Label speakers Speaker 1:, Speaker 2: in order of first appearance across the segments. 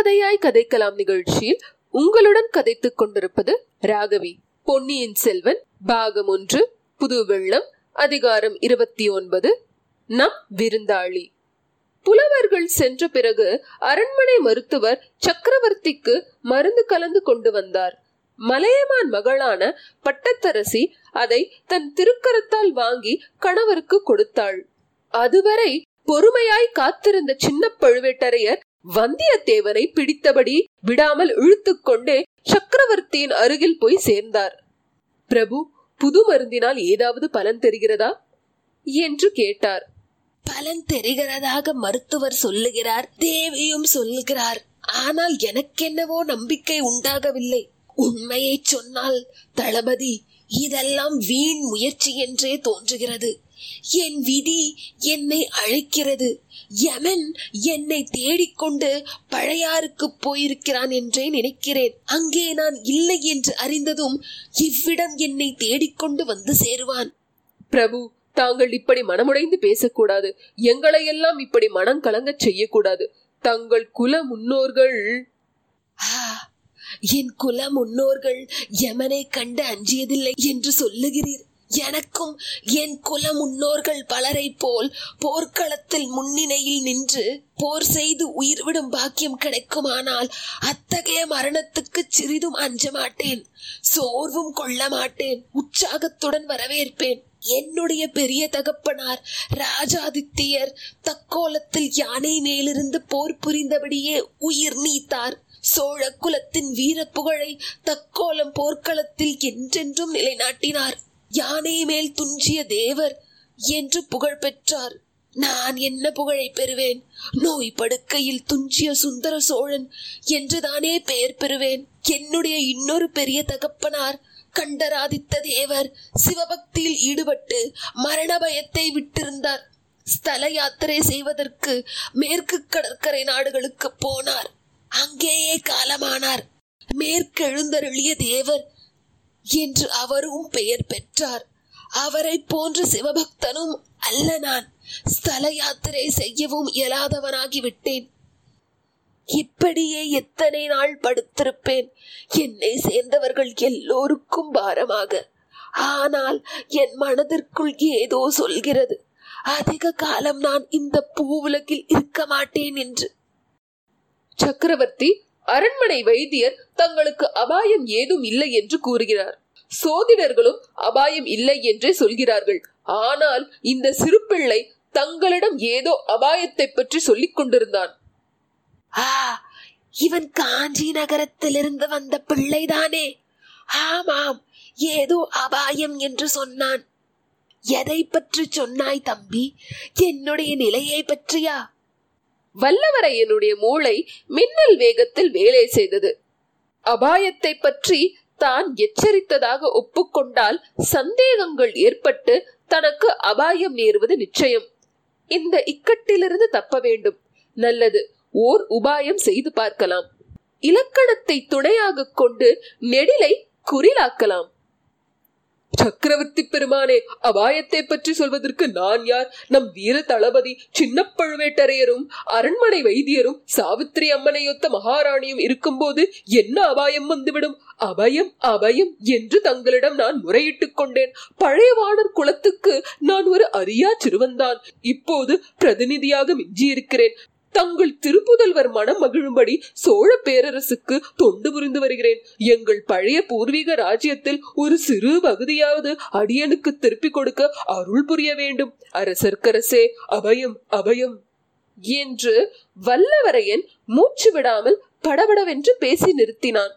Speaker 1: கதையாய் கதைக்கலாம் நிகழ்ச்சியில் உங்களுடன் கதைத்துக் கொண்டிருப்பது ராகவி. பொன்னியின் செல்வன் பாகம் ஒன்று புது வெள்ளம் அதிகாரம் இருபத்தி ஒன்பது நம் விருந்தாளி. புலவர்கள் சென்ற பிறகு அரண்மனை மருத்துவர் சக்கரவர்த்திக்கு மருந்து கலந்து கொண்டு வந்தார். மலையமான் மகளான பட்டத்தரசி அதை தன் திருக்கரத்தால் வாங்கி கணவருக்கு கொடுத்தாள். அதுவரை பொறுமையாய் காத்திருந்த சின்ன பழுவேட்டரையர் வந்தியத்தேவனை பிடித்தபடி விடாமல் இழுத்துக்கொண்டே சக்கரவர்த்தியின் அருகில் போய் சேர்ந்தார். பிரபு புது மருந்தினால் ஏதாவது பலன் தெரிகிறதா? என்று கேட்டார்.
Speaker 2: பலன் தெரிகிறதாக மருத்துவர் சொல்லுகிறார் தேவியும் சொல்லுகிறார். ஆனால் எனக்கென்னவோ நம்பிக்கை உண்டாகவில்லை. உண்மையை சொன்னால் தளபதி இதெல்லாம் வீண் முயற்சி என்றே தோன்றுகிறது. என் விதி என்னை அழைக்கிறது. யமன் என்னை தேடிக்கொண்டு பழையாருக்கு போயிருக்கிறான் என்றே நினைக்கிறேன். அங்கே நான் இல்லை என்று அறிந்ததும் இவ்விடம் என்னை தேடிக்கொண்டு வந்து சேருவான்.
Speaker 1: பிரபு தாங்கள் இப்படி மனமுடைந்து பேசக்கூடாது. எங்களை எல்லாம் இப்படி மனம் கலங்கச் செய்யக்கூடாது. தங்கள் குல முன்னோர்கள்
Speaker 2: ஆ, என் குல முன்னோர்கள் யமனை கண்டு அஞ்சியதில்லை என்று சொல்லுகிறீர். எனக்கும் என் குல முன்னோர்கள் பலரை போல் போர்க்களத்தில் முன்னிலையில் நின்று போர் செய்து உயிர்விடும் பாக்கியம் கிடைக்குமானால் அத்தகைய மரணத்துக்கு சிறிதும் அஞ்ச மாட்டேன். சோர்வும் கொள்ள மாட்டேன். உற்சாகத்துடன் வரவேற்பேன். என்னுடைய பெரிய தகப்பனார் ராஜாதித்யர் தக்கோலத்தில் யானை மேலிருந்து போர் புரிந்தபடியே உயிர் நீத்தார். சோழ குலத்தின் வீர புகழை தக்கோலம் போர்க்களத்தில் என்றென்றும் நிலைநாட்டினார். யானை மேல் துஞ்சிய தேவர் என்று புகழ் பெற்றார். நான் என்ன புகழை பெறுவேன்? நோய் படுக்கையில் துஞ்சிய சுந்தர சோழன் என்றுதானே பெயர் பெறுவேன். என்னுடைய இன்னொரு பெரிய தகப்பனார் கண்டராதித்த தேவர் சிவபக்தியில் ஈடுபட்டு மரண பயத்தை விட்டிருந்தார். ஸ்தல யாத்திரை செய்வதற்கு மேற்கு கடற்கரை நாடுகளுக்கு போனார். அங்கேயே காலமானார். மேற்கெழுந்தருளிய தேவர் என்று அவரும் பெயர் பெற்றார். அவரை போன்ற சிவபக்தனும் அல்ல நான். ஸ்தல யாத்திரை செய்யவும் இயலாதவனாகி விட்டேன். இப்படியே எத்தனை நாள் படுத்திருப்பேன். என்னை சேர்ந்தவர்கள் எல்லோருக்கும் பாரமாக. ஆனால் என் மனதிற்குள் ஏதோ சொல்கிறது. அதிக காலம் நான் இந்த பூவுலகில் இருக்க மாட்டேன் என்று.
Speaker 1: சக்கரவர்த்தி அரண்மனை வைத்தியர் தங்களுக்கு அபாயம் ஏதும் இல்லை என்று கூறுகிறார். சோதிடர்களும் அபாயம் இல்லை என்றே சொல்கிறார்கள். ஆனால் இந்த சிறு பிள்ளை தங்களிடம் ஏதோ அபாயத்தை பற்றி சொல்லிக் கொண்டிருந்தான்.
Speaker 2: ஆ இவன் காஞ்சி நகரத்திலிருந்து வந்த பிள்ளைதானே. ஆமாம் ஏதோ அபாயம் என்று சொன்னான். எதை பற்றி சொன்னாய் தம்பி? என்னுடைய நிலையை பற்றியா?
Speaker 1: வல்லவரையனுடைய மூளை மின்னல் வேகத்தில் வேலை செய்தது. அபாயத்தை பற்றி தான் எச்சரித்ததாக ஒப்புக்கொண்டால் சந்தேகங்கள் ஏற்பட்டு தனக்கு அபாயம் நேருவது நிச்சயம். இந்த இக்கட்டிலிருந்து தப்ப வேண்டும். நல்லது ஓர் உபாயம் செய்து பார்க்கலாம். இலக்கணத்தை துணையாக கொண்டு நெடிலை குறிலாக்கலாம். சக்கரவர்த்தி பெருமானே அபாயத்தை பற்றி சொல்வதற்கு நான் யார்? நம் வீர தளபதி சின்ன பழுவேட்டரையரும் அரண்மனை வைத்தியரும் சாவித்திரி அம்மனையொத்த மகாராணியும் இருக்கும்போது என்ன அபாயம் வந்துவிடும்? அபயம் அபயம் என்று தங்களிடம் நான் முறையிட்டுக் கொண்டேன். பழைய வாணர் குலத்துக்கு நான் ஒரு அரியா சிறுவன்தான். இப்போது பிரதிநிதியாக மிஞ்சியிருக்கிறேன். தங்கள் திருப்புதல்வர் மனம் மகிழும்படி சோழ பேரரசுக்கு தொண்டு புரிந்து வருகிறேன். எங்கள் பழைய பூர்வீக ராஜ்யத்தில் ஒரு சிறு பகுதியாவது அடியனுக்கு திருப்பிக் கொடுக்க அருள் புரிய வேண்டும். அரசர்க்கரசே அபயம் அபயம் என்று வல்லவரையன் மூச்சு விடாமல் படபடவென்று பேசி நிறுத்தினான்.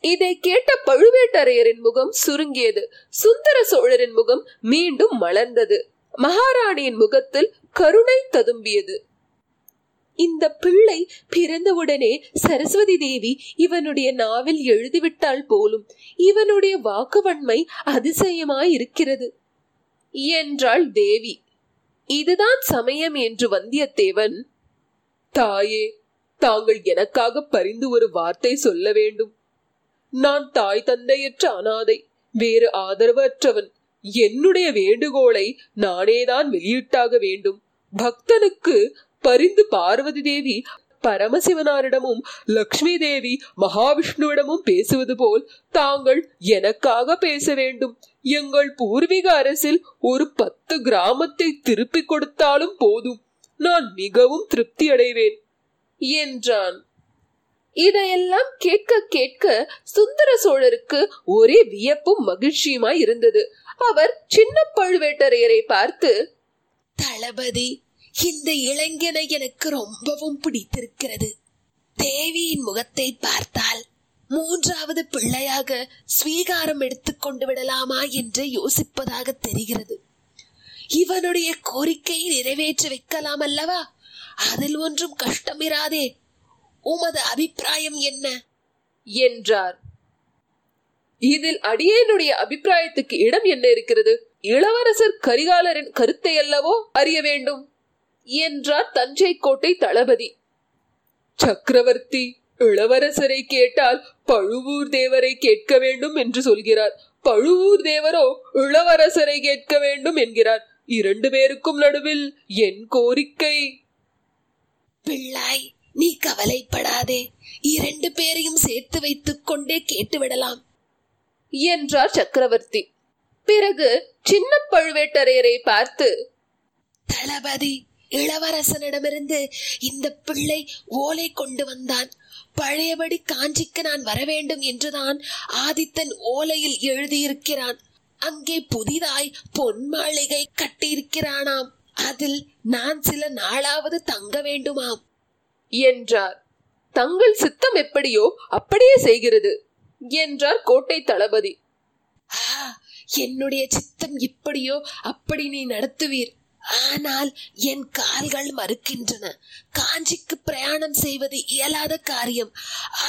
Speaker 1: இதை கேட்ட பழுவேட்டரையரின் முகம் சுருங்கியது. சுந்தர சோழரின் முகம் மீண்டும் மலர்ந்தது. மகாராணியின் முகத்தில் கருணை ததும்பியது. இந்த பிள்ளை பிறந்தவுடனே சரஸ்வதி தேவி இவனுடைய நாவில் எழுதிவிட்டால் போலும். இவனுடைய வாக்குவன்மை அதிசயமாயிருக்கிறது. என்றாள் தேவி. இதுதான் சமயம் என்று வந்தியத்தேவன். தாயே தாங்கள் எனக்காக பரிந்து ஒரு வார்த்தை சொல்ல வேண்டும். நான் தாய் தந்தையற்ற அனாதை வேறு ஆதரவற்றவன். என்னுடைய வேண்டுகோளை நானேதான் வெளியிட்டாக வேண்டும். பக்தனுக்கு பரிந்து பார்வதி தேவி பரமசிவனாரிடமும் லக்ஷ்மி தேவி மகாவிஷ்ணுவிடமும் பேசுவது போல் தாங்கள் எனக்காக பேச வேண்டும். எங்கள் பூர்வீக அரசில் ஒரு பத்து கிராமத்தை திருப்பிக் கொடுத்தாலும் போதும். நான் மிகவும் திருப்தி அடைவேன் என்றான். இதையெல்லாம் கேட்க கேட்க சுந்தர சோழருக்கு ஒரே வியப்பும் மகிழ்ச்சியுமாய் இருந்தது. அவர் சின்ன பழுவேட்டரையரை பார்த்து
Speaker 2: தளபதி இந்த இளைஞனை எனக்கு ரொம்பவும் பிடித்திருக்கிறது. தேவியின் முகத்தை பார்த்தால் மூன்றாவது பிள்ளையாக ஸ்வீகாரம் எடுத்துக்கொண்டு விடலாமா என்று யோசிப்பதாக தெரிகிறது. இவனுடைய கோரிக்கையை நிறைவேற்றி வைக்கலாம் அல்லவா? அதில் ஒன்றும் கஷ்டமிராதே. உமது அபிப்பிராயம் என்ன?
Speaker 1: என்றார். இதில் அடியேனுடைய அபிப்பிராயத்துக்கு இடம் என்ன இருக்கிறது? இளவரசர் கரிகாலரின் கருத்தை அல்லவோ அறிய வேண்டும். என்றார் தஞ்சை கோட்டை தளபதி. சக்கரவர்த்தி இளவரசரை கேட்டால் பழுவூர் தேவரை கேட்க வேண்டும் என்று சொல்கிறார். பழுவூர் தேவரோ இளவரசரை கேட்க வேண்டும் என்கிறார். இரண்டு பேருக்கும் நடுவில் என் கோரிக்கை.
Speaker 2: பிள்ளாய் நீ கவலைப்படாதே. இரண்டு பேரையும் சேர்த்து வைத்துக் கொண்டே கேட்டுவிடலாம்.
Speaker 1: என்றார் சக்கரவர்த்தி. பிறகு சின்ன பழுவேட்டரையரை பார்த்து
Speaker 2: தளபதி இளவரசனிடமிருந்து இந்த பிள்ளை ஓலை கொண்டு வந்தான். பழையபடி காஞ்சிக்கு நான் வர வேண்டும் என்றுதான் ஆதித்தன் ஓலையில் எழுதியிருக்கிறான். அங்கே புதிதாய் பொன் மாளிகை கட்டியிருக்கிறானாம். அதில் நான் சில நாளாவது தங்க வேண்டுமாம்.
Speaker 1: என்றார். தங்கள் சித்தம் எப்படியோ அப்படியே செய்கிறது என்றார் கோட்டை தளபதி.
Speaker 2: ஆ என்னுடைய சித்தம் எப்படியோ அப்படி நீ நடத்துவீர். ஆனால் என் கால்கள் மறுக்கின்றன. காஞ்சிக்கு பிரயாணம் செய்வது இயலாத காரியம்.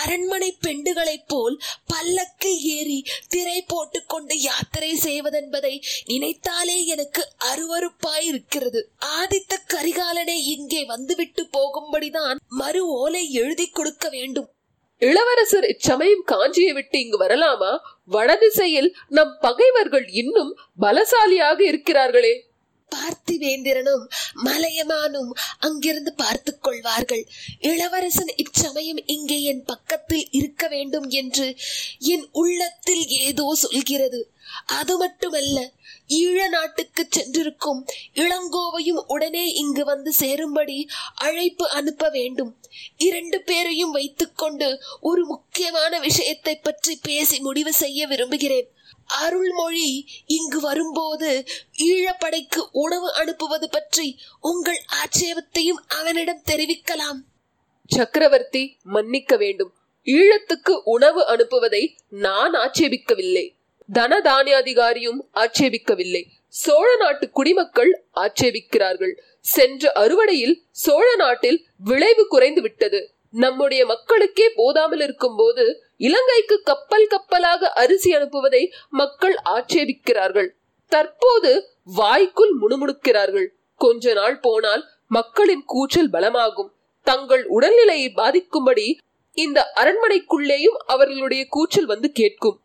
Speaker 2: அரண்மனை பெண்டுகளைப் போல் பல்லக்கு ஏறி திரை போட்டுக்கொண்டு யாத்திரை செய்வதென்பதை நினைத்தாலே எனக்கு அருவருப்பாய் இருக்கிறது ஆதித்த கரிகாலனை இங்கே வந்துவிட்டு போகும்படிதான் மறு ஓலை எழுதி கொடுக்க வேண்டும்.
Speaker 1: இளவரசர் இச்சமயம் காஞ்சியை விட்டு இங்கு வரலாமா? வடதிசையில் நம் பகைவர்கள் இன்னும் பலசாலியாக இருக்கிறார்களே.
Speaker 2: பார்த்திவேந்திரனும் மலையமானும் அங்கிருந்து பார்த்து கொள்வார்கள். இளவரசன் இச்சமயம் இங்கே என் பக்கத்தில் இருக்க வேண்டும் என்று என் உள்ளத்தில் ஏதோ சொல்கிறது. அது மட்டுமல்ல ஈழ நாட்டுக்கு சென்றிருக்கும் இளங்கோவையும் உடனே இங்கு வந்து சேரும்படி அழைப்பு அனுப்ப வேண்டும். இரண்டு பேரையும் வைத்துக்கொண்டு ஒரு முக்கியமான விஷயத்தை பற்றி பேசி முடிவு செய்ய விரும்புகிறேன். அருள்மொழி இங்கு வரும்போது ஈழப்படைக்கு உணவு அனுப்புவது பற்றி உங்கள் ஆட்சேபத்தையும் அவனிடம் தெரிவிக்கலாம்.
Speaker 1: சக்கரவர்த்தி மன்னிக்க வேண்டும். ஈழத்துக்கு உணவு அனுப்புவதை நான் ஆட்சேபிக்கவில்லை. தனதானியாதிகாரியும் ஆட்சேபிக்கவில்லை. சோழ நாட்டு குடிமக்கள் ஆட்சேபிக்கிறார்கள். சென்ற அறுவடையில் சோழ நாட்டில் விளைவு குறைந்து விட்டது. நம்முடைய மக்களுக்கே போதாமல் இருக்கும் போது இலங்கைக்கு கப்பல் கப்பலாக அரிசி அனுப்புவதை மக்கள் ஆட்சேபிக்கிறார்கள். தற்போது வாய்க்குள் முணுமுணுக்கிறார்கள். கொஞ்ச நாள் போனால் மக்களின் கூச்சல் பலமாகும். தங்கள் உடல்நிலையை பாதிக்கும்படி இந்த அரண்மனைக்குள்ளேயும் அவர்களுடைய கூச்சல் வந்து கேட்கும்.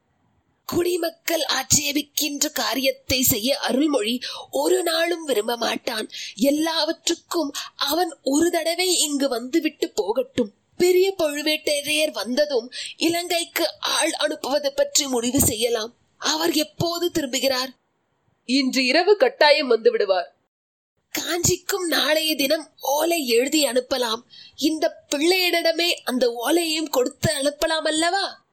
Speaker 2: குடிமக்கள் ஆட்சேபிக்கின்ற காரியத்தை செய்ய அருள்மொழி ஒரு நாளும் விரும்ப மாட்டான். எல்லாவற்றுக்கும் அவன் ஒரு தடவை இங்கு வந்துவிட்டு போகட்டும். பெரிய பழுவேட்டரையர் வந்ததும் இலங்கைக்கு ஆள் அனுப்புவது பற்றி முடிவு செய்யலாம். அவர் எப்போது திரும்புகிறார்?
Speaker 1: இன்று இரவு கட்டாயம் வந்து விடுவார்.
Speaker 2: காஞ்சிக்கும் நாளைய தினம் ஓலை எழுதி அனுப்பலாம். இந்த பிள்ளையிடமே அந்த ஓலையையும் கொடுத்து அனுப்பலாம் அல்லவா?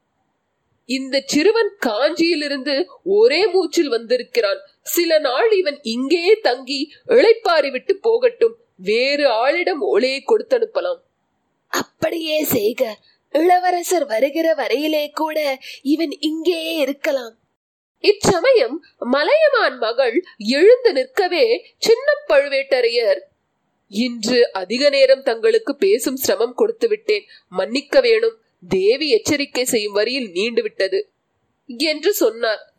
Speaker 1: இந்த சிறுவன் காஞ்சியிலிருந்து ஒரே மூச்சில் வந்திருக்கிறான். சில நாள் இவன் இங்கேயே தங்கி இளைப்பாரி விட்டு போகட்டும். வேறு ஆளிடம் ஓலையை கொடுத்து அனுப்பலாம்
Speaker 2: அப்படியே செய்க. இளவரசர் வருகிற வரையிலே கூட இவன் இங்கேயே இருக்கலாம்.
Speaker 1: இச்சமயம் மலையமான் மகள் எழுந்து நிற்கவே சின்ன பழுவேட்டரையர் இன்று அதிக நேரம் தங்களுக்கு பேசும் சிரமம் கொடுத்து விட்டேன் மன்னிக்க வேணும். தேவி எச்சரிக்கை செய்யும் வரியில் நீண்டு விட்டது என்று சொன்னார்.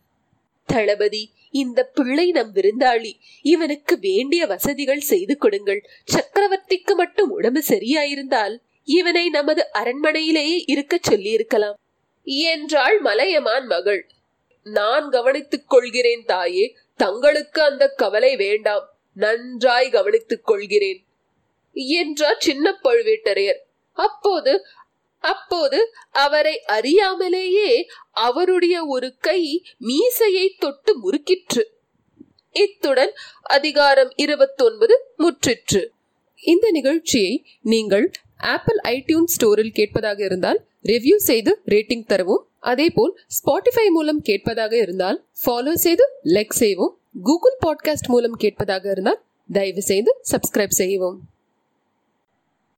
Speaker 1: தளபதி இந்த பிள்ளை நம் விருந்தாளி இவனுக்கு வேண்டிய வசதிகள் செய்து கொடுங்கள். சக்கரவர்த்திக்கு மட்டும் உடம்பு சரியாயிருந்தால் இவனை நமது அரண்மனையிலேயே இருக்க சொல்லியிருக்கலாம். என்றாள் மலையமான் மகள். நான் கவனித்துக் கொள்கிறேன் தாயே தங்களுக்கு அந்த கவலை வேண்டாம். நன்றாய் கவனித்துக் கொள்கிறேன் என்றார் சின்ன பழுவேட்டரையர். அப்போது அப்போது அவரை அறியாமலேயே அவருடைய ஒரு கை மீசையை தொட்டு முறுக்கிற்று. இத்துடன் அதிகாரம் இருபத்தொன்பது முற்றிற்று. இந்த நிகழ்ச்சியை நீங்கள் ஆப்பிள் ஐடியூன் ஸ்டோரில் கேட்பதாக இருந்தால் ரிவ்யூ செய்து ரேட்டிங் தரவும். அதேபோல் ஸ்பாட்டிஃபை மூலம் கேட்பதாக இருந்தால் ஃபாலோ செய்து லைக் செய்யவும் கூகுள் பாட்காஸ்ட் மூலம் கேட்பதாக இருந்தால் தயவு செய்து சப்ஸ்கிரைப் செய்யவும்.